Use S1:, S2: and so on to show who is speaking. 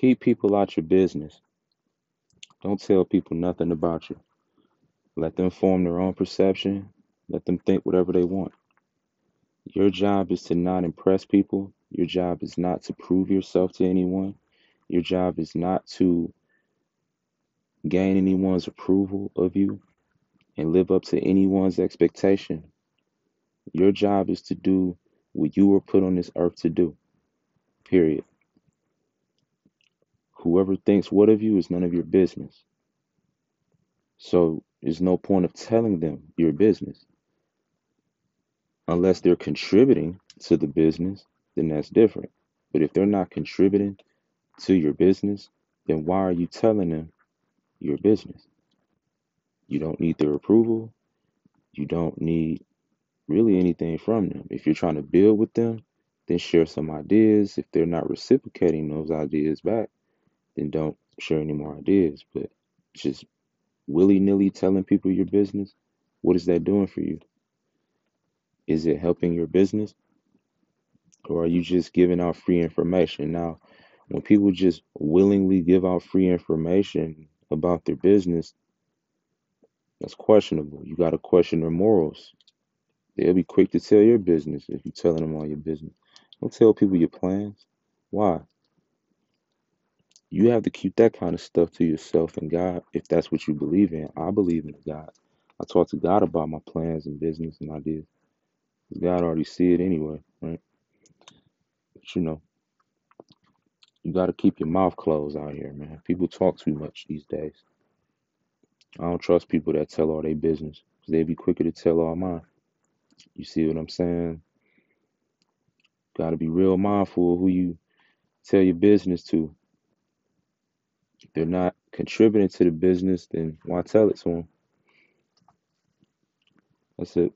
S1: Keep people out your business. Don't tell people nothing about you. Let them form their own perception. Let them think whatever they want. Your job is to not impress people. Your job is not to prove yourself to anyone. Your job is not to gain anyone's approval of you and live up to anyone's expectation. Your job is to do what you were put on this earth to do. Period. Whoever thinks what of you is none of your business. So there's no point of telling them your business. Unless they're contributing to the business, then that's different. But if they're not contributing to your business, then why are you telling them your business? You don't need their approval. You don't need really anything from them. If you're trying to build with them, then share some ideas. If they're not reciprocating those ideas back, then don't share any more ideas. But just willy nilly telling people your business, what is that doing for you? Is it helping your business? Or are you just giving out free information? Now, when people just willingly give out free information about their business, that's questionable. You got to question their morals. They'll be quick to tell your business if you're telling them all your business. Don't tell people your plans. Why? You have to keep that kind of stuff to yourself and God if that's what you believe in. I believe in God. I talk to God about my plans and business and ideas. God already see it anyway, right? But you know, you got to keep your mouth closed out here, man. People talk too much these days. I don't trust people that tell all their business because they'd be quicker to tell all mine. You see what I'm saying? Got to be real mindful of who you tell your business to. They're not contributing to the business, then why tell it to them? That's it.